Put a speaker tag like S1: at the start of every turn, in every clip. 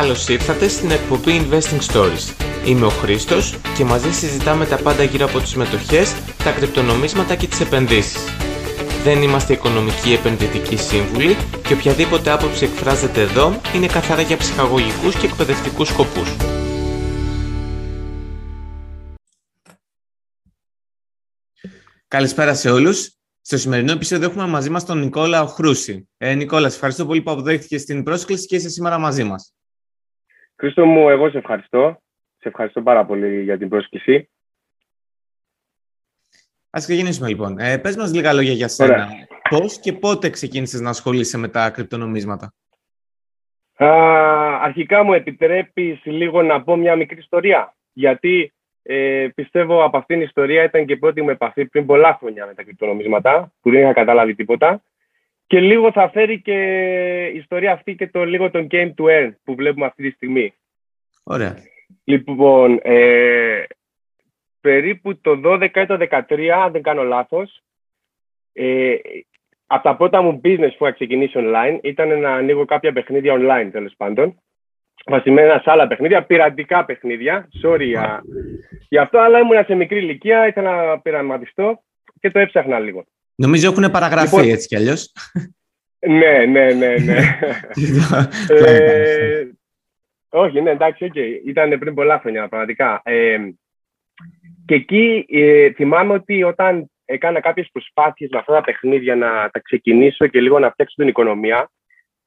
S1: Καλώς ήρθατε στην εκπομπή Investing Stories. Είμαι ο Χρήστος και μαζί συζητάμε τα πάντα γύρω από τις μετοχές, τα κρυπτονομίσματα και τις επενδύσεις. Δεν είμαστε οικονομικοί επενδυτικοί σύμβουλοι και οποιαδήποτε άποψη εκφράζεται εδώ είναι καθαρά για ψυχαγωγικούς και εκπαιδευτικούς σκοπούς. Καλησπέρα σε όλους. Στο σημερινό επεισόδιο έχουμε μαζί μας τον Νικόλα Οχρούση. Ε, Νικόλα, σε ευχαριστώ πολύ που αποδέχτηκες την πρόσκληση και είσαι σήμερα μαζί μας.
S2: Χρήστο μου, εγώ σε ευχαριστώ. Σε ευχαριστώ πάρα πολύ για την πρόσκληση.
S1: Ας ξεκινήσουμε λοιπόν. Ε, πες μας λίγα λόγια για σένα. Ωραία. Πώς και πότε ξεκίνησες να ασχολείσαι με τα κρυπτονομίσματα;
S2: Α, αρχικά μου επιτρέπεις λίγο να πω μια μικρή ιστορία. Γιατί ε, πιστεύω από αυτήν την ιστορία ήταν και πρώτη μου επαφή πριν πολλά χρόνια με τα κρυπτονομίσματα, που δεν είχα καταλάβει τίποτα. Και λίγο θα φέρει και η ιστορία αυτή και το λίγο τον game to earn που βλέπουμε αυτή τη στιγμή.
S1: Ωραία.
S2: Λοιπόν, ε, περίπου το 12 ή το 13, αν δεν κάνω λάθος, ε, από τα πρώτα μου business που είχα ξεκινήσει online ήταν να ανοίγω κάποια παιχνίδια online, τέλος πάντων. Βασιμένα σε άλλα παιχνίδια, πειρατικά παιχνίδια. Sorry για, γι' αυτό, αλλά ήμουν σε μικρή ηλικία, ήθελα να πειραματιστώ και το έψαχνα λίγο.
S1: Νομίζω έχουν παραγραφεί λοιπόν, έτσι κι αλλιώς.
S2: Ναι, ναι, ναι, ναι. ε, όχι, ναι, εντάξει, okay. ήταν πριν πολλά χρόνια, πραγματικά. Ε, και εκεί ε, θυμάμαι ότι όταν έκανα κάποιες προσπάθειες με αυτά τα παιχνίδια να τα ξεκινήσω και λίγο να φτιάξω την οικονομία,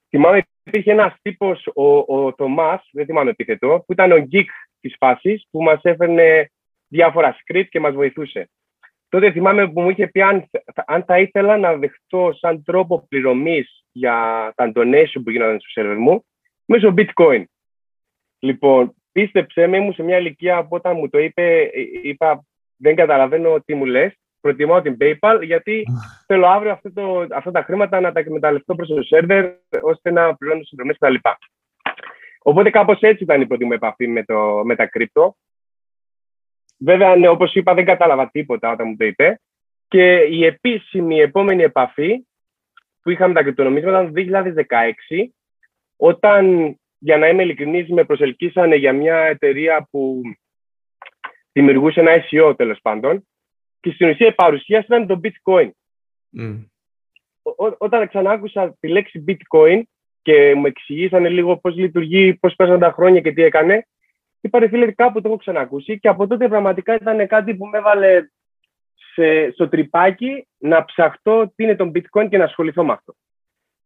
S2: θυμάμαι υπήρχε ένας τύπος, ο, ο Θωμάς, δεν θυμάμαι επίθετο, που ήταν ο geek της φάσης, που μας έφερνε διάφορα script και μας βοηθούσε. Τότε θυμάμαι που μου είχε πει αν, αν θα ήθελα να δεχτώ σαν τρόπο πληρωμής για τα donation που γίνονταν στο σερβερ μου, μέσω bitcoin. Λοιπόν, πίστεψέ με, ήμουν σε μια ηλικία που όταν μου το είπε, είπα δεν καταλαβαίνω τι μου λες, προτιμάω την PayPal γιατί θέλω αύριο αυτό το, αυτά τα χρήματα να τα εκμεταλλευτώ προς το σερβερ ώστε να πληρώνω συνδρομές κτλ. Οπότε κάπως έτσι ήταν η πρώτη μου επαφή με, το, με τα κρύπτο. Βέβαια, ναι, όπως είπα, δεν κατάλαβα τίποτα όταν μου το είπε. Και η επίσημη επόμενη επαφή που είχαμε τα κρυπτονομίσματα ήταν το 2016, όταν για να είμαι ειλικρινής, με προσελκύσανε για μια εταιρεία που δημιουργούσε ένα SEO τέλος πάντων και στην ουσία η παρουσία ήταν το bitcoin. Mm. όταν ξανά άκουσα τη λέξη bitcoin και μου εξηγήσανε λίγο πώς λειτουργεί, πώς πέσαν τα χρόνια και τι έκανε, είπα ρε φίλε κάπου το έχω ξανακούσει και από τότε πραγματικά ήταν κάτι που με έβαλε σε, στο τρυπάκι να ψαχτώ τι είναι το bitcoin και να ασχοληθώ με αυτό.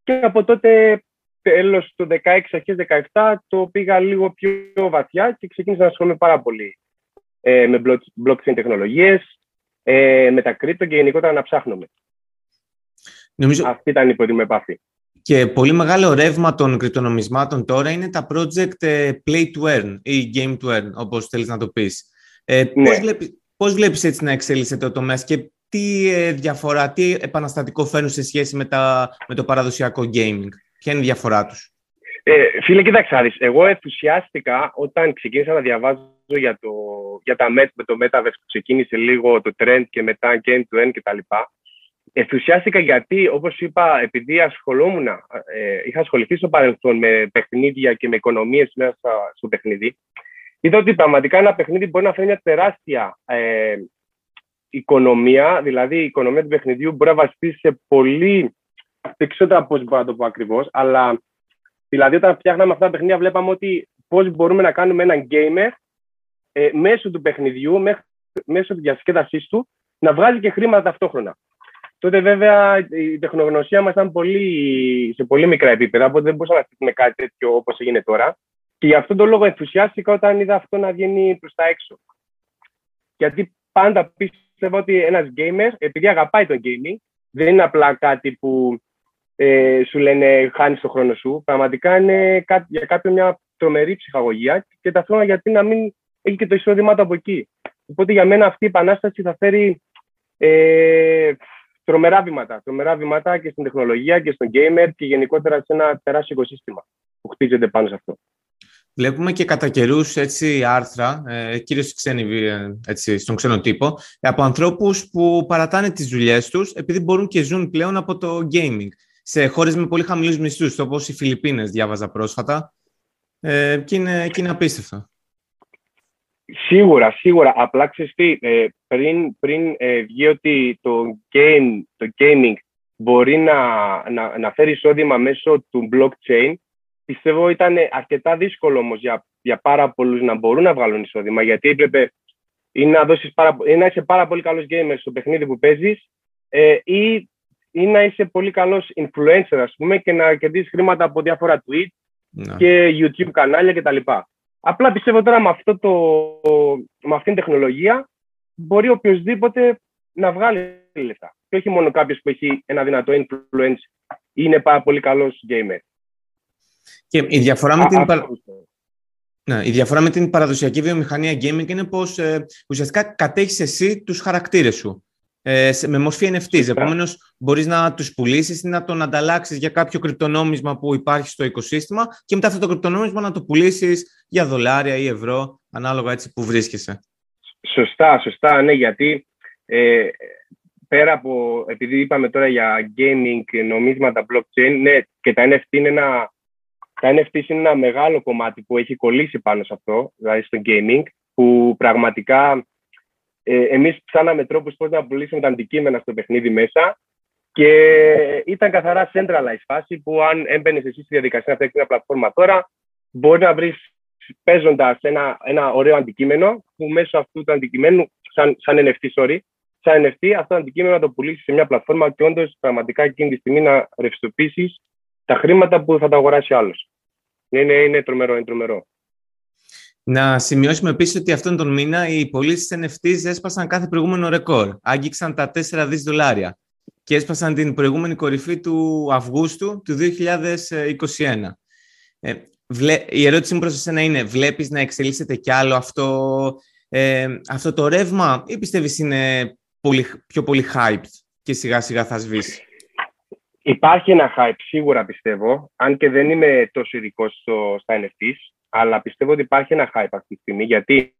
S2: Και από τότε τέλος του 16, αρχές 17, το πήγα λίγο πιο βαθιά και ξεκίνησα να ασχολούμαι πάρα πολύ ε, με blockchain τεχνολογίες, ε, με τα κρύπτο και γενικότερα να ψάχνουμε. Νομίζω... Αυτή ήταν η πρώτη μου επαφή.
S1: Και πολύ μεγάλο ρεύμα των κρυπτονομισμάτων τώρα είναι τα project ε, play to earn ή game to earn, όπως θέλεις να το πεις. Ε, ναι. πώς, βλέπεις, πώς βλέπεις έτσι να εξελίσσεται το τομέας και τι ε, διαφορά, τι επαναστατικό φέρνουν σε σχέση με, τα, με το παραδοσιακό gaming; Ποια είναι η διαφορά τους;
S2: Ε, φίλε, κοίταξε, εγώ ενθουσιάστηκα όταν ξεκίνησα να διαβάζω για, το, για τα met, με το Metaverse που ξεκίνησε λίγο το trend και μετά και end-to-end κτλ. Ενθουσιάστηκα γιατί, όπως είπα, επειδή ασχολούμουν, ε, είχα ασχοληθεί στο παρελθόν με παιχνίδια και με οικονομίες μέσα στο παιχνίδι, είδα ότι πραγματικά ένα παιχνίδι μπορεί να φέρει μια τεράστια ε, οικονομία, δηλαδή η οικονομία του παιχνιδιού μπορεί να βασιστεί σε πολύ δεν ξέρω πώς μπορώ να το πω ακριβώς, αλλά δηλαδή όταν φτιάχναμε αυτά τα παιχνίδια, βλέπαμε ότι πώς μπορούμε να κάνουμε έναν gamer ε, μέσω του παιχνιδιού, μέσω της διασκέδασής του, να βγάζει και χρήματα ταυτόχρονα. Τότε βέβαια η τεχνογνωσία μας ήταν πολύ, σε πολύ μικρά επίπεδα, οπότε δεν μπορούσαμε να στείλουμε κάτι τέτοιο όπως έγινε τώρα. Και γι' αυτόν τον λόγο ενθουσιάστηκα όταν είδα αυτό να βγαίνει προς τα έξω. Γιατί πάντα πίστευα ότι ένας gamer, επειδή αγαπάει το gaming, δεν είναι απλά κάτι που ε, σου λένε χάνεις το χρόνο σου. Πραγματικά είναι κάτι, για κάποιον μια τρομερή ψυχαγωγία και ταυτόχρονα γιατί να μην έχει και το εισόδημά του από εκεί. Οπότε για μένα αυτή η επανάσταση θα φέρει ε, τρομερά βήματα. Τρομερά βήματα και στην τεχνολογία και στον gamer και γενικότερα σε ένα τεράστιο οικοσύστημα που χτίζεται πάνω σε αυτό.
S1: Βλέπουμε και κατά καιρούς άρθρα, ε, κυρίως ξένοι, ε, έτσι, στον ξένο τύπο, από ανθρώπους που παρατάνε τις δουλειές τους επειδή μπορούν και ζουν πλέον από το gaming σε χώρες με πολύ χαμηλούς μισθούς, όπως οι Φιλιππίνες, διάβαζα πρόσφατα. ε, και, είναι, και είναι απίστευτο.
S2: Σίγουρα, σίγουρα. Απλά ξέρεις τι, ε, πριν, πριν ε, βγει ότι το, game, το gaming μπορεί να, να, να φέρει εισόδημα μέσω του blockchain, πιστεύω ήταν αρκετά δύσκολο όμως για, για πάρα πολλούς να μπορούν να βγάλουν εισόδημα, γιατί έπρεπε ή να, δώσεις πάρα, ή να είσαι πάρα πολύ καλός gamer στο παιχνίδι που παίζεις ε, ή, ή να είσαι πολύ καλός influencer, ας πούμε, και να κερδίσεις χρήματα από διάφορα tweet ναι. και YouTube κανάλια κτλ. Απλά πιστεύω τώρα με, αυτό το, με αυτήν την τεχνολογία μπορεί οποιοδήποτε να βγάλει λεφτά. Και όχι μόνο κάποιος που έχει ένα δυνατό influence ή είναι πάρα πολύ καλός gamer.
S1: Και η διαφορά με την. Ναι, η διαφορά με την παραδοσιακή βιομηχανία gaming είναι πως ε, ουσιαστικά κατέχεις εσύ τους χαρακτήρες σου ε, με μορφή NFTs. Επομένως, μπορείς να τους πουλήσεις ή να τον ανταλλάξεις για κάποιο κρυπτονόμισμα που υπάρχει στο οικοσύστημα και μετά αυτό το κρυπτονόμισμα να το πουλήσεις για δολάρια ή ευρώ, ανάλογα έτσι που βρίσκεσαι.
S2: Σωστά, σωστά, ναι, γιατί ε, πέρα από, επειδή είπαμε τώρα για gaming, νομίσματα, blockchain, ναι, και τα NFT είναι ένα τα NFTs είναι ένα μεγάλο κομμάτι που έχει κολλήσει πάνω σε αυτό, δηλαδή στο gaming, που πραγματικά ε, εμείς ψάναμε τρόπους πώς να πουλήσουμε τα αντικείμενα στο παιχνίδι μέσα και ήταν καθαρά centralized φάση που αν έμπαινες εσύ στη διαδικασία να φτιάξεις μια πλατφόρμα τώρα, μπορεί να βρεις παίζοντας ένα, ένα ωραίο αντικείμενο που μέσω αυτού του αντικειμένου, σαν, σαν NFT, sorry, σαν NFT, αυτό το αντικείμενο να το πουλήσεις σε μια πλατφόρμα και όντως πραγματικά εκείνη τη στιγμή να ρευστοποιήσεις τα χρήματα που θα τα αγοράσει άλλος. Είναι, είναι τρομερό, είναι τρομερό.
S1: Να σημειώσουμε επίσης ότι αυτόν τον μήνα οι πωλήσεις NFTs έσπασαν κάθε προηγούμενο ρεκόρ. Άγγιξαν τα 4 δις δολάρια και έσπασαν την προηγούμενη κορυφή του Αυγούστου του 2021. Ε, η ερώτηση μου προς εσένα είναι, βλέπεις να εξελίσσεται κι άλλο αυτό, ε, αυτό το ρεύμα ή πιστεύεις είναι πολύ, πιο πολύ hyped και σιγά σιγά θα σβήσει;
S2: Υπάρχει ένα hype, σίγουρα πιστεύω, αν και δεν είμαι τόσο ειδικός στα NFTs, αλλά πιστεύω ότι υπάρχει ένα hype αυτή τη στιγμή, γιατί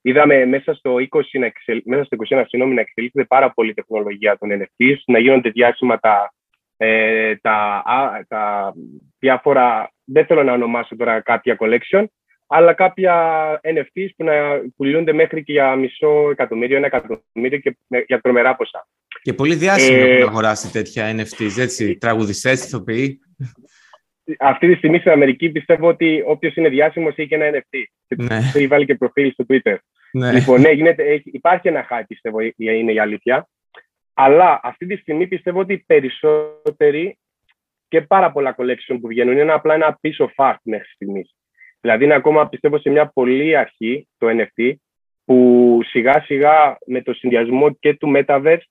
S2: είδαμε μέσα στο 20 να, εξελ... μέσα στο 21 συγγνώμη, να εξελίσσεται πάρα πολύ η τεχνολογία των NFTs, να γίνονται διάσημα τα, ε, τα, τα διάφορα, δεν θέλω να ονομάσω τώρα κάποια collection, αλλά κάποια NFTs που να πουλούνται μέχρι και για μισό εκατομμύριο, ένα εκατομμύριο και για τρομερά ποσά.
S1: Και πολύ διάσημο ε, να αγοράσει τέτοια NFTs, έτσι, τραγουδιστές, ηθοποιοί.
S2: Αυτή τη στιγμή στην Αμερική πιστεύω ότι όποιος είναι διάσημος έχει και ένα NFT. Ναι. Έχει βάλει και προφίλ στο Twitter. Ναι. Λοιπόν, ναι, γίνεται, έχει, υπάρχει ένα hype, πιστεύω, είναι η αλήθεια. Αλλά αυτή τη στιγμή πιστεύω ότι περισσότεροι και πάρα πολλά collection που βγαίνουν είναι απλά ένα πίσω fact μέχρι στιγμής. Δηλαδή είναι ακόμα πιστεύω σε μια πολύ αρχή το NFT που σιγά σιγά με το συνδυασμό και του Metaverse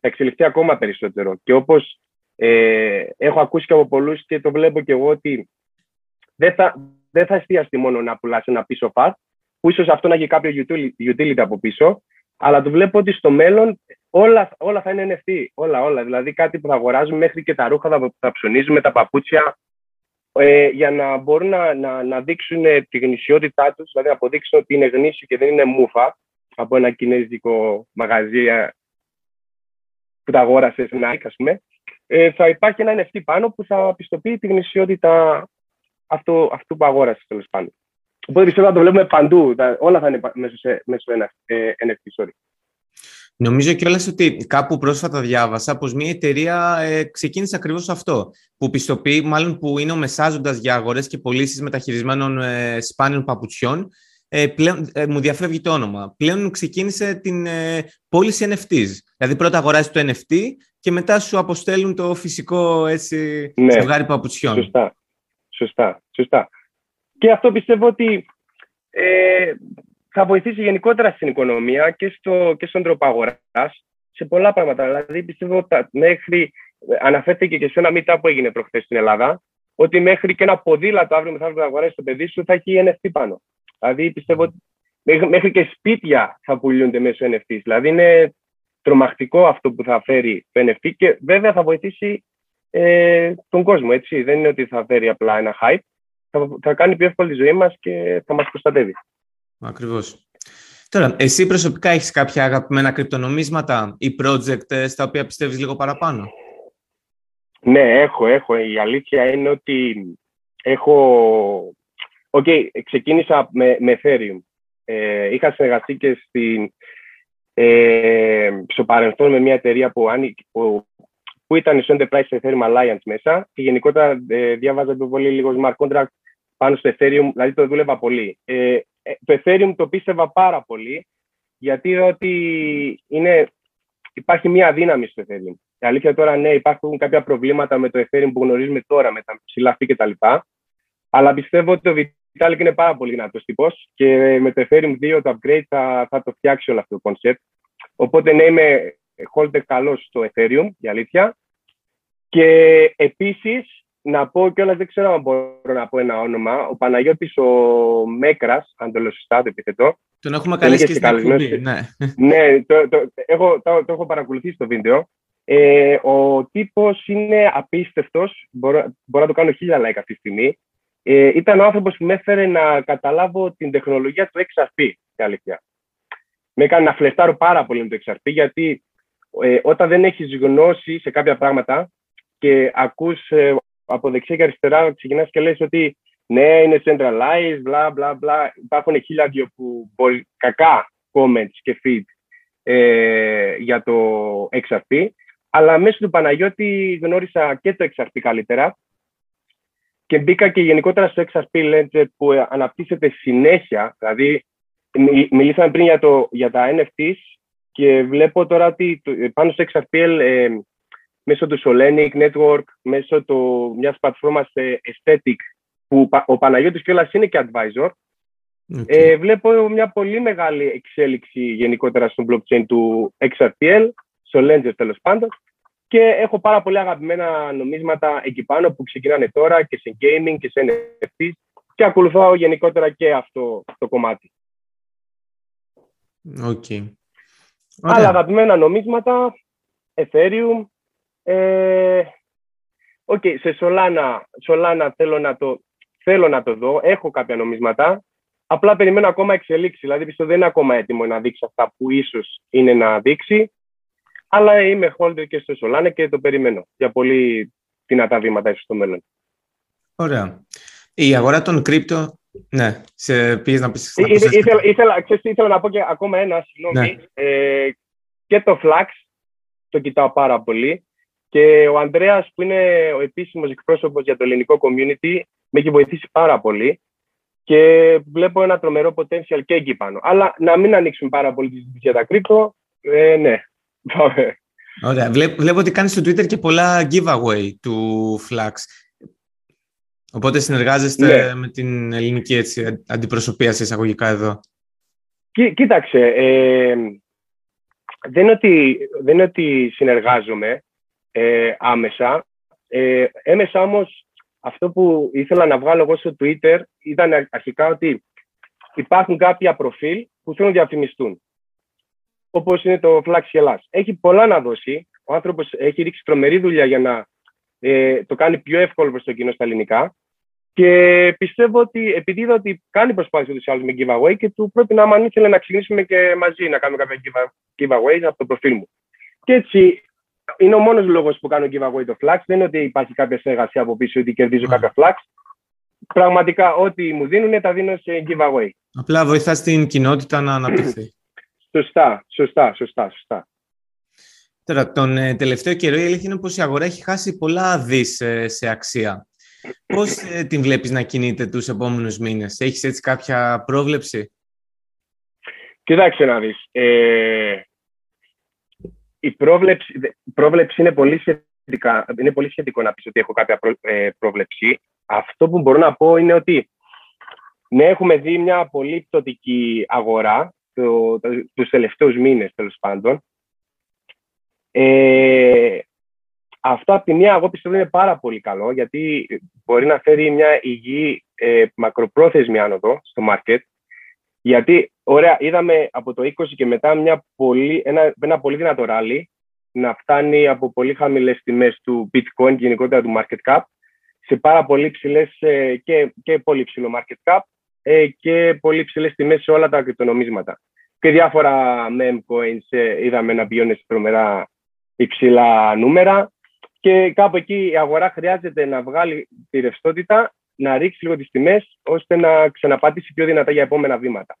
S2: θα εξελιχθεί ακόμα περισσότερο. Και όπως ε, έχω ακούσει και από πολλούς και το βλέπω και εγώ ότι δεν θα, δεν θα εστιαστεί μόνο να πουλάς ένα πίσω φατ, που ίσως αυτό να έχει κάποιο utility από πίσω, αλλά το βλέπω ότι στο μέλλον όλα, όλα θα είναι NFT. Όλα, όλα. Δηλαδή κάτι που θα αγοράζουμε μέχρι και τα ρούχα θα, θα ψωνίζουμε, τα παπούτσια, ε, για να μπορούν να, να, να δείξουν τη γνησιότητά τους, δηλαδή να αποδείξουν ότι είναι γνήσιο και δεν είναι μούφα από ένα κινέζικο μαγαζί ε, που τα αγόρασες στην Nike, ας πούμε, ε, θα υπάρχει ένα NFT πάνω που θα πιστοποιεί τη γνησιότητα αυτού, αυτού που αγόρασες, τέλος πάντων. Οπότε πιστεύω να το βλέπουμε παντού. όλα θα είναι μέσω, σε, μέσω ένα ε, NFT, sorry.
S1: Νομίζω κιόλας ότι κάπου πρόσφατα διάβασα πως μια εταιρεία ε, ξεκίνησε ακριβώς αυτό. Που πιστοποιεί, μάλλον που είναι ο μεσάζοντας για αγορές και πωλήσεις μεταχειρισμένων ε, σπάνιων παπουτσιών. Ε, πλέον, ε, μου διαφεύγει το όνομα. Πλέον ξεκίνησε την ε, πώληση NFTs. Δηλαδή πρώτα αγοράζεις το NFT και μετά σου αποστέλουν το φυσικό έτσι, ναι. ζευγάρι παπουτσιών.
S2: Σωστά. Σωστά. Σωστά. Και αυτό πιστεύω ότι ε, θα βοηθήσει γενικότερα στην οικονομία και, στο, και στον τρόπο αγοράς σε πολλά πράγματα. Δηλαδή, πιστεύω ότι μέχρι. Αναφέρθηκε και σε ένα μήτα που έγινε προχθές στην Ελλάδα, ότι μέχρι και ένα ποδήλατο αύριο μεθαύριο να αγοράσει το παιδί σου θα έχει NFT πάνω. Δηλαδή, πιστεύω ότι μέχρι και σπίτια θα πουλούνται μέσω NFT. Δηλαδή, είναι τρομακτικό αυτό που θα φέρει το NFT και βέβαια θα βοηθήσει ε, τον κόσμο. Έτσι. Δεν είναι ότι θα φέρει απλά ένα hype. Θα, θα κάνει πιο εύκολη τη ζωή μας και θα μας προστατεύει.
S1: Ακριβώς. Τώρα, εσύ προσωπικά έχεις κάποια αγαπημένα κρυπτονομίσματα ή project ε, στα οποία πιστεύεις λίγο παραπάνω;
S2: Ναι, έχω, έχω. Η αλήθεια είναι ότι έχω okay, ξεκίνησα με, με Ethereum. Ε, είχα συνεργαστεί και στην, ε, στο παρελθόν με μια εταιρεία που, που, που ήταν στο Enterprise Ethereum Alliance μέσα και γενικότερα ε, διάβαζα το πολύ λίγος smart contract πάνω στο Ethereum, δηλαδή το δούλευα πολύ. Ε, ε, το Ethereum το πίστευα πάρα πολύ, γιατί είδα ότι είναι, υπάρχει μια δύναμη στο Ethereum. Η αλήθεια τώρα, ναι, υπάρχουν κάποια προβλήματα με το Ethereum που γνωρίζουμε τώρα, με τα ψηλά φύ κτλ. Αλλά πιστεύω ότι το Vitalik είναι πάρα πολύ δυνατός τύπος και με το Ethereum 2 το upgrade θα, θα το φτιάξει όλο αυτό το concept. Οπότε ναι, είμαι holder καλός στο Ethereum, η αλήθεια. Και επίσης να πω κιόλας, δεν ξέρω αν μπορώ να πω ένα όνομα. Ο Παναγιώτης ο Μέκρας, αν το λέω σωστά, το επιθετώ.
S1: Τον έχουμε καλέσει και στην εκπομπή, ναι.
S2: ναι, το, το, έχω, το, το, έχω παρακολουθήσει το βίντεο. Ε, ο τύπος είναι απίστευτος, μπορώ, μπορώ να το κάνω χίλια like αυτή τη στιγμή. Ε, ήταν ο άνθρωπος που με έφερε να καταλάβω την τεχνολογία του XRP, η αλήθεια. Με έκανε να φλεστάρω πάρα πολύ με το XRP, γιατί ε, όταν δεν έχεις γνώση σε κάποια πράγματα και ακούς ε, από δεξιά και αριστερά ξεκινάς και λες ότι ναι, είναι centralized, bla bla bla. Υπάρχουν χίλια δυο που μπορεί, κακά comments και feed ε, για το XRP. Αλλά μέσω του Παναγιώτη γνώρισα και το XRP καλύτερα και μπήκα και γενικότερα στο XRP Ledger που αναπτύσσεται συνέχεια. Δηλαδή, μιλήσαμε πριν για, το, για τα NFTs και βλέπω τώρα ότι πάνω στο XRP ε, μέσω του Solenic Network, μέσω του, μιας πλατφόρμας ε, Aesthetic, που ο Παναγιώτης κιόλας είναι και advisor, ε, βλέπω μια πολύ μεγάλη εξέλιξη γενικότερα στο blockchain του XRPL, στο Ledger τέλος πάντων, και έχω πάρα πολύ αγαπημένα νομίσματα εκεί πάνω που ξεκινάνε τώρα και σε gaming και σε NFTs και ακολουθάω γενικότερα και αυτό το κομμάτι.
S1: Okay.
S2: Άλλα αγαπημένα νομίσματα, Ethereum. Ε, okay, σε Solana, Solana θέλω, να το, θέλω να το δω, έχω κάποια νομίσματα. Απλά περιμένω ακόμα εξελίξεις. Δηλαδή, πιστεύω δεν είναι ακόμα έτοιμο να δείξει αυτά που ίσως είναι να δείξει. Αλλά είμαι holder και στο Solana και το περιμένω για πολύ δυνατά βήματα ίσως στο μέλλον.
S1: Ωραία. Η αγορά των κρύπτο, ναι, σε πήγες να πεις...
S2: Ή, ήθελα, ήθελα, ξέρεις, ήθελα να πω και ακόμα ένα, συγγνώμη. Ναι. Ε, και το Flax το κοιτάω πάρα πολύ. Και ο Ανδρέας που είναι ο επίσημος εκπρόσωπος για το ελληνικό community με έχει βοηθήσει πάρα πολύ και βλέπω ένα τρομερό potential και εκεί πάνω. Αλλά να μην ανοίξουμε πάρα πολύ τη συζήτηση για τα κρύπτο, ε, ναι,
S1: Ωραία. Βλέπω, βλέπω ότι κάνεις στο Twitter και πολλά giveaway του Flux. Οπότε συνεργάζεστε ναι. με την ελληνική έτσι, αντιπροσωπεία σε εισαγωγικά εδώ.
S2: κοίταξε, ε, δεν, είναι ότι, δεν είναι ότι συνεργάζομαι ε, άμεσα. Ε, έμεσα όμως αυτό που ήθελα να βγάλω εγώ στο Twitter ήταν αρχικά ότι υπάρχουν κάποια προφίλ που θέλουν να διαφημιστούν όπως είναι το Flax Ελλάς. Έχει πολλά να δώσει. Ο άνθρωπος έχει ρίξει τρομερή δουλειά για να ε, το κάνει πιο εύκολο προς το κοινό στα ελληνικά. Και πιστεύω ότι επειδή είδα ότι κάνει προσπάθεια του άλλου με giveaway και του πρέπει να, αν ήθελε να ξεκινήσουμε και μαζί να κάνουμε κάποια giveaway από το προφίλ μου. Και έτσι είναι ο μόνος λόγος που κάνω giveaway το Flax. Δεν είναι ότι υπάρχει κάποια συνεργασία από πίσω ότι κερδίζω κάποια Flax. Πραγματικά, ό,τι μου δίνουν τα δίνω σε giveaway.
S1: Απλά βοηθάς την κοινότητα να αναπτυχθεί.
S2: Σωστά, σωστά, σωστά, σωστά.
S1: Τώρα, τον ε, τελευταίο καιρό η αλήθεια είναι πως η αγορά έχει χάσει πολλά δις ε, σε αξία. Πώς ε, την βλέπεις να κινείται τους επόμενους μήνες, έχεις έτσι κάποια πρόβλεψη;
S2: Κοιτάξτε να δεις. η πρόβλεψη, πρόβλεψη είναι, πολύ σχετικά, είναι πολύ σχετικό να πεις ότι έχω κάποια πρόβλεψη. Αυτό που μπορώ να πω είναι ότι ναι, έχουμε δει μια πολύ πτωτική αγορά το, το, τους τελευταίους μήνες, τέλος πάντων. Ε, αυτό από τη μία, εγώ πιστεύω είναι πάρα πολύ καλό, γιατί μπορεί να φέρει μια υγιή ε, μακροπρόθεσμη άνοδο στο market. Γιατί, ωραία, είδαμε από το 20 και μετά μια πολύ, ένα, ένα πολύ δυνατό ράλι να φτάνει από πολύ χαμηλές τιμές του bitcoin και γενικότερα του market cap σε πάρα πολύ ψηλές ε, και, και πολύ ψηλό market cap ε, και πολύ ψηλές τιμές σε όλα τα κρυπτονομίσματα. Και διάφορα meme coins ε, είδαμε να πηγαίνουν σε τρομερά υψηλά νούμερα και κάπου εκεί η αγορά χρειάζεται να βγάλει τη ρευστότητα να ρίξει λίγο τις τιμές ώστε να ξαναπάτησει πιο δυνατά για επόμενα βήματα.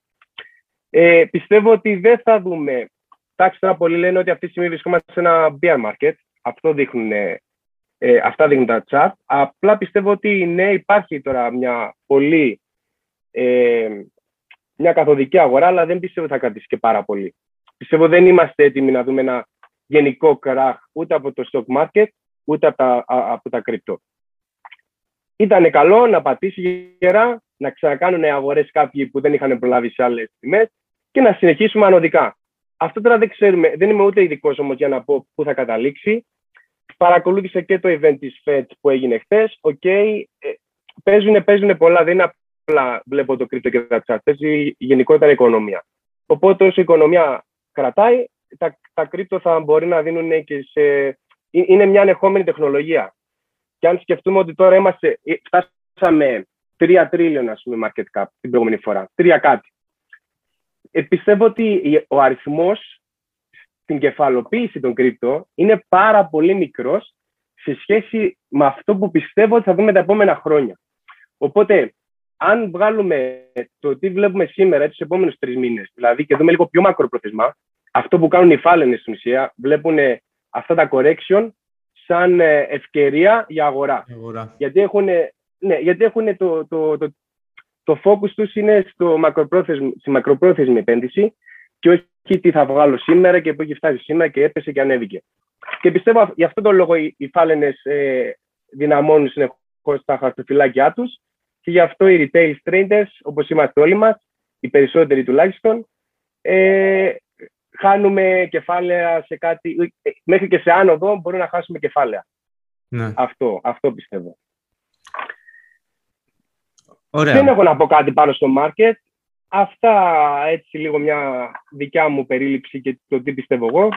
S2: Ε, πιστεύω ότι δεν θα δούμε. Εντάξει, τώρα πολλοί λένε ότι αυτή τη στιγμή βρισκόμαστε σε ένα bear market. Αυτό δείχνουν, ε, αυτά δείχνουν τα chart. Απλά πιστεύω ότι ναι, υπάρχει τώρα μια πολύ ε, μια καθοδική αγορά, αλλά δεν πιστεύω ότι θα κρατήσει και πάρα πολύ. Πιστεύω δεν είμαστε έτοιμοι να δούμε ένα γενικό κράχ ούτε από το stock market, ούτε από τα, από τα κρυπτο. Ήταν καλό να πατήσει γερά, να ξανακάνουν αγορές κάποιοι που δεν είχαν προλάβει σε άλλες τιμές και να συνεχίσουμε ανωδικά. Αυτό τώρα δεν ξέρουμε, δεν είμαι ούτε ειδικός όμως για να πω πού θα καταλήξει. Παρακολούθησα και το event της FED που έγινε χθες. Οκ, okay, ε, παίζουν, παίζουν πολλά, δεν είναι απλά βλέπω το crypto και τα charts, παίζει γενικότερα οικονομία. Οπότε όσο η οικονομία κρατάει, τα, τα crypto θα μπορεί να δίνουν και σε... Είναι μια ανεχόμενη τεχνολογία. Και αν σκεφτούμε ότι τώρα είμαστε, ε, φτάσαμε 3 τρίლიον, ας πούμε, market cap την προηγούμενη φορά. Τρία κάτι. Ε, πιστεύω ότι ο αριθμός στην κεφαλοποίηση των κρύπτο είναι πάρα πολύ μικρός σε σχέση με αυτό που πιστεύω ότι θα δούμε τα επόμενα χρόνια. Οπότε, αν βγάλουμε το τι βλέπουμε σήμερα, τους επόμενους τρεις μήνες, δηλαδή και δούμε λίγο πιο μακροπροθεσμά, αυτό που κάνουν οι φάλαινες στην ουσία, βλέπουν αυτά τα correction σαν ε, ευκαιρία για αγορά. αγορά. Γιατί έχουν, ναι, γιατί έχουν το, το, το, το focus τους είναι στο μακροπρόθεσμη, στη μακροπρόθεσμη επένδυση και όχι τι θα βγάλω σήμερα και πού έχει φτάσει σήμερα και έπεσε και ανέβηκε. Και πιστεύω γι' αυτόν τον λόγο οι, οι φάλαινες ε, δυναμώνουν συνεχώς τα χαρτοφυλάκια τους και γι' αυτό οι retail traders, όπως είμαστε όλοι μας, οι περισσότεροι τουλάχιστον, ε, χάνουμε κεφάλαια σε κάτι, ε, μέχρι και σε άνοδο μπορούμε να χάσουμε κεφάλαια. Ναι. Αυτό, αυτό πιστεύω. Ωραία. Δεν έχω να πω κάτι πάνω στο market. Αυτά έτσι λίγο μια δικιά μου περίληψη και το τι πιστεύω εγώ.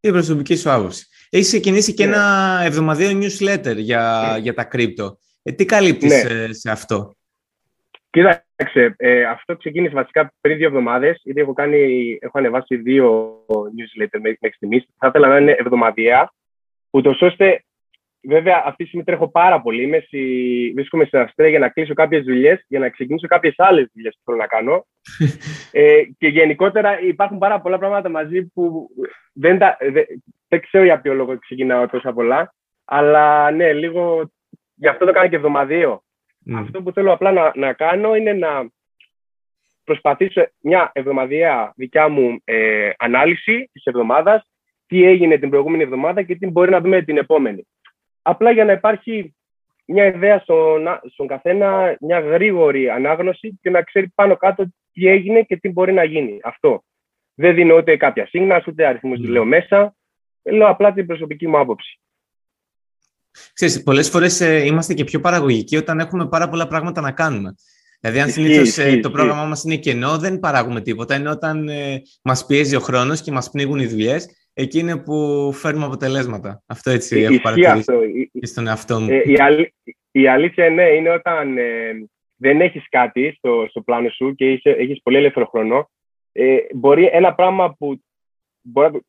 S1: Η προσωπική σου άποψη. Έχεις ξεκινήσει και ναι. ένα εβδομαδιαίο newsletter για, ναι. για τα κρύπτο. Ε, τι καλύπτεις ναι. ε, σε αυτό;
S2: Κοίταξε, ε, αυτό ξεκίνησε βασικά πριν δύο εβδομάδες. Ήδη έχω, κάνει, έχω ανεβάσει δύο newsletter μέχρι στιγμής. Θα ήθελα να είναι εβδομαδιαία, ούτως ώστε Βέβαια, αυτή τη στιγμή τρέχω πάρα πολύ. Είμαι στη... Βρίσκομαι στην Αυστρία για να κλείσω κάποιες δουλειές, για να ξεκινήσω κάποιες άλλες δουλειές που θέλω να κάνω. ε, και γενικότερα υπάρχουν πάρα πολλά πράγματα μαζί που δεν, τα... δεν ξέρω για ποιο λόγο ξεκινάω τόσα πολλά. Αλλά ναι, λίγο Γι' αυτό το κάνω και εβδομαδίο. Mm. Αυτό που θέλω απλά να, να κάνω είναι να προσπαθήσω μια εβδομαδιαία δικιά μου ε, ανάλυση της εβδομάδας, τι έγινε την προηγούμενη εβδομάδα και τι μπορεί να δούμε την επόμενη. Απλά για να υπάρχει μια ιδέα στον, στον καθένα, μια γρήγορη ανάγνωση και να ξέρει πάνω κάτω τι έγινε και τι μπορεί να γίνει. Αυτό. Δεν δίνω ούτε κάποια σύγνα, ούτε αριθμούς mm. λέω μέσα. Λέω απλά την προσωπική μου άποψη.
S1: Ξέρεις, πολλές φορές ε, είμαστε και πιο παραγωγικοί όταν έχουμε πάρα πολλά πράγματα να κάνουμε. Δηλαδή, αν συνήθως ε, το πρόγραμμά μας είναι κενό, δεν παράγουμε τίποτα. Είναι όταν ε, μας πιέζει ο χρόνος και μας πνίγουν οι δουλειές, εκεί είναι που φέρνουμε αποτελέσματα. Αυτό έτσι έχω παρατηρήσει και στον εαυτό μου.
S2: η, αλή, η αλήθεια ναι, είναι όταν δεν έχεις κάτι στο, στο πλάνο σου και έχεις πολύ ελεύθερο χρόνο, μπορεί ένα πράγμα που. Μπορεί,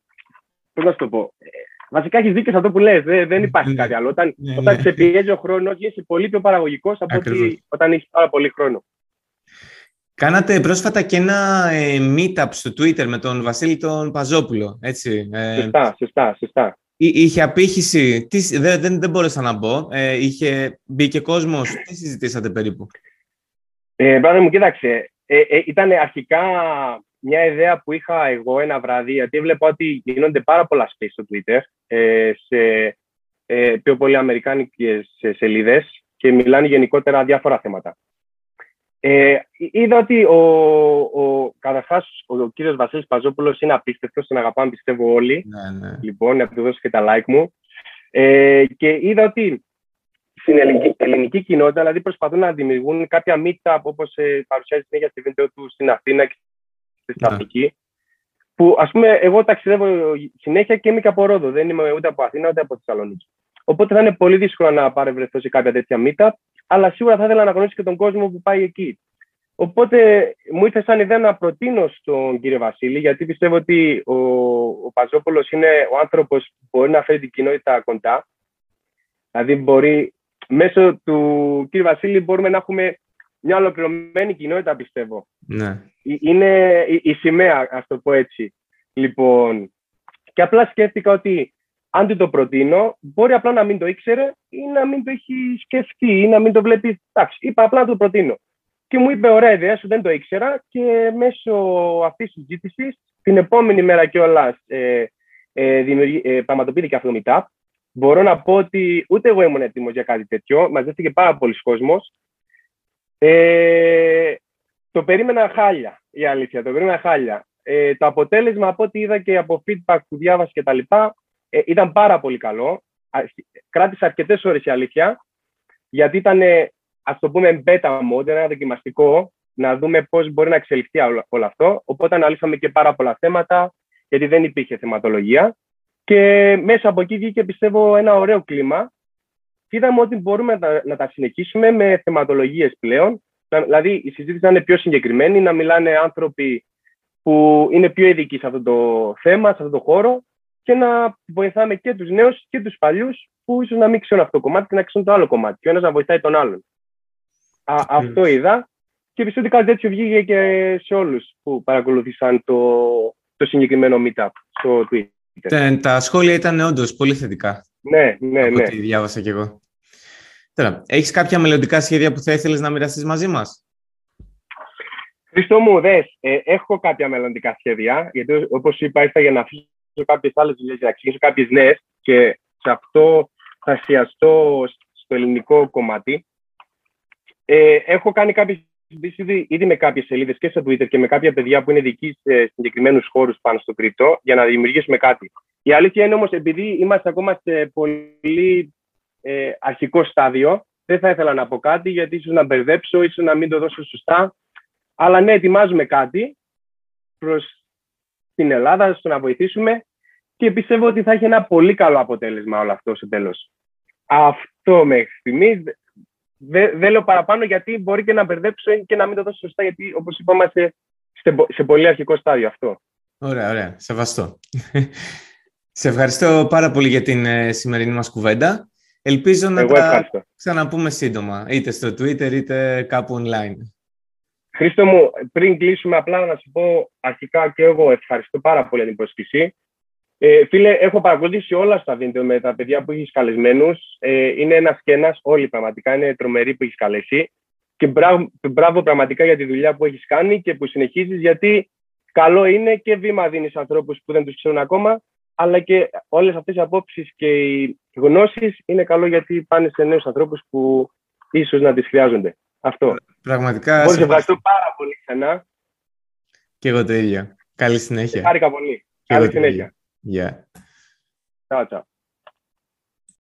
S2: πώς να σου το πω. Βασικά έχεις δίκιο σε αυτό που λες. Δεν, δεν υπάρχει ναι. κάτι άλλο. Όταν, ναι, όταν ναι. σε πιέζει ο χρόνος, είσαι πολύ πιο παραγωγικός από ότι όταν έχεις πάρα πολύ χρόνο.
S1: Κάνατε πρόσφατα και ένα ε, meetup στο Twitter με τον Βασίλη τον Παζόπουλο, έτσι.
S2: Ε, σωστά, σωστά, σωστά.
S1: Είχε απήχηση, τι, δεν, δεν, δεν μπόρεσα να μπω, ε, είχε μπει και κόσμος, τι συζητήσατε περίπου;
S2: Ε, μου, κοίταξε, ε, ε, ήταν αρχικά μια ιδέα που είχα εγώ ένα βράδυ, γιατί βλέπω ότι γίνονται πάρα πολλά space στο Twitter, ε, σε ε, πιο πολύ αμερικάνικες σελίδες και μιλάνε γενικότερα διάφορα θέματα. Ε, είδα ότι ο, ο, καταρχάς ο, ο κύριος Βασίλης Παζόπουλος είναι απίστευτος, τον αγαπάμε πιστεύω όλοι. Ναι, ναι. Λοιπόν, να του δώσω και τα like μου. Ε, και είδα ότι στην ελληνική, ελληνική κοινότητα, δηλαδή προσπαθούν να δημιουργούν κάποια meetup όπως ε, παρουσιάζει συνέχεια στη βίντεο του στην Αθήνα και στη Αφρική. Ναι. Που ας πούμε, εγώ ταξιδεύω συνέχεια και είμαι και από Ρόδο. Δεν είμαι ούτε από Αθήνα ούτε από Θεσσαλονίκη. Οπότε θα είναι πολύ δύσκολο να παρευρεθώ σε κάποια τέτοια μύτα, αλλά σίγουρα θα ήθελα να γνωρίσω και τον κόσμο που πάει εκεί. Οπότε μου ήρθε σαν ιδέα να προτείνω στον κύριο Βασίλη, γιατί πιστεύω ότι ο, ο Παζόπουλος είναι ο άνθρωπος που μπορεί να φέρει την κοινότητα κοντά. Δηλαδή μπορεί μέσω του κ. Βασίλη μπορούμε να έχουμε μια ολοκληρωμένη κοινότητα, πιστεύω.
S1: Ναι.
S2: Είναι η, η σημαία, ας το πω έτσι. Λοιπόν, και απλά σκέφτηκα ότι αν του το προτείνω, μπορεί απλά να μην το ήξερε ή να μην το έχει σκεφτεί ή να μην το βλέπει. Εντάξει, είπα απλά να το προτείνω. Και μου είπε: Ωραία ιδέα σου, δεν το ήξερα. Και μέσω αυτής της συζήτησης, την επόμενη μέρα κιόλας ε, ε, ε, πραγματοποιήθηκε αυτό το meetup. Μπορώ να πω ότι ούτε εγώ ήμουν έτοιμος για κάτι τέτοιο. Μαζεύτηκε πάρα πολλοί κόσμος. Ε, το περίμενα χάλια, η αλήθεια. Το περίμενα χάλια. Ε, το αποτέλεσμα από ό,τι είδα και από feedback που διάβασα και τα λοιπά, ε, ήταν πάρα πολύ καλό. Κράτησε αρκετές ώρες η αλήθεια, γιατί ήταν, ας το πούμε, beta mode, ένα δοκιμαστικό, να δούμε πώς μπορεί να εξελιχθεί όλο αυτό. Οπότε αναλύσαμε και πάρα πολλά θέματα, γιατί δεν υπήρχε θεματολογία. Και μέσα από εκεί βγήκε, πιστεύω, ένα ωραίο κλίμα. Και είδαμε ότι μπορούμε να, να τα συνεχίσουμε με θεματολογίες πλέον. Δηλαδή, η συζήτηση να είναι πιο συγκεκριμένη, να μιλάνε άνθρωποι που είναι πιο ειδικοί σε αυτό το θέμα, σε αυτό το χώρο και να βοηθάμε και τους νέους και τους παλιούς που ίσως να μην ξέρουν αυτό το κομμάτι και να ξέρουν το άλλο κομμάτι και ο ένας να βοηθάει τον άλλον. Α, αυτό είδα και πιστεύω ότι κάτι τέτοιο βγήκε και σε όλους που παρακολουθήσαν το, το συγκεκριμένο meetup στο Twitter.
S1: Τα σχόλια ήταν όντως πολύ θετικά.
S2: Ναι, ναι,
S1: από
S2: ναι.
S1: Ό,τι διάβασα κι εγώ. Τώρα, έχεις κάποια μελλοντικά σχέδια που θα ήθελες να μοιραστείς μαζί μας;
S2: Χρήστο μου, δες, ε, έχω κάποια μελλοντικά σχέδια, γιατί όπως είπα ήρθα για να αφήσω κάποιες άλλες δουλειές, για να ξεκινήσω κάποιες νέες και σε αυτό θα εστιαστώ στο ελληνικό κομμάτι. Ε, έχω κάνει κάποιες ήδη, ήδη με κάποιες σελίδες και στο Twitter και με κάποια παιδιά που είναι δικοί σε συγκεκριμένους χώρους πάνω στο κρυπτό για να δημιουργήσουμε κάτι. Η αλήθεια είναι όμως επειδή είμαστε ακόμα σε πολύ ε, αρχικό στάδιο, δεν θα ήθελα να πω κάτι γιατί ίσως να μπερδέψω, ίσως να μην το δώσω σωστά. Αλλά ναι, ετοιμάζουμε κάτι προς την Ελλάδα, στο να βοηθήσουμε και πιστεύω ότι θα έχει ένα πολύ καλό αποτέλεσμα όλο αυτό στο τέλος. Αυτό μέχρι στιγμής. Δεν δε λέω παραπάνω γιατί μπορεί και να μπερδέψω και να μην το δώσω σωστά γιατί όπως είπα είμαστε σε, σε πολύ αρχικό στάδιο αυτό.
S1: Ωραία, ωραία. Σεβαστό. Σε ευχαριστώ πάρα πολύ για την ε, σημερινή μας κουβέντα. Ελπίζω να
S2: Εγώ
S1: τα
S2: ευχαριστώ.
S1: ξαναπούμε σύντομα, είτε στο Twitter είτε κάπου online.
S2: Χρήστο μου, πριν κλείσουμε απλά να σου πω αρχικά και εγώ ευχαριστώ πάρα πολύ για την πρόσκληση. Ε, φίλε, έχω παρακολουθήσει όλα στα βίντεο με τα παιδιά που έχεις καλεσμένους. Ε, είναι ένας και ένας, όλοι πραγματικά είναι τρομεροί που έχεις καλέσει. Και μπράβο, μπράβο πραγματικά για τη δουλειά που έχεις κάνει και που συνεχίζεις, γιατί καλό είναι και βήμα δίνεις ανθρώπους που δεν τους ξέρουν ακόμα, αλλά και όλες αυτές οι απόψεις και οι γνώσεις είναι καλό γιατί πάνε σε νέους ανθρώπους που ίσως να τις χρειάζονται. Αυτό.
S1: Πραγματικά.
S2: Μπορείς,
S1: σε
S2: ευχαριστώ πάρα πολύ ξανά.
S1: Και εγώ το ίδιο. Καλή συνέχεια.
S2: Χάρηκα πολύ.
S1: Και εγώ
S2: Καλή
S1: το ίδιο.
S2: συνέχεια.
S1: Yeah.
S2: Ciao, ciao.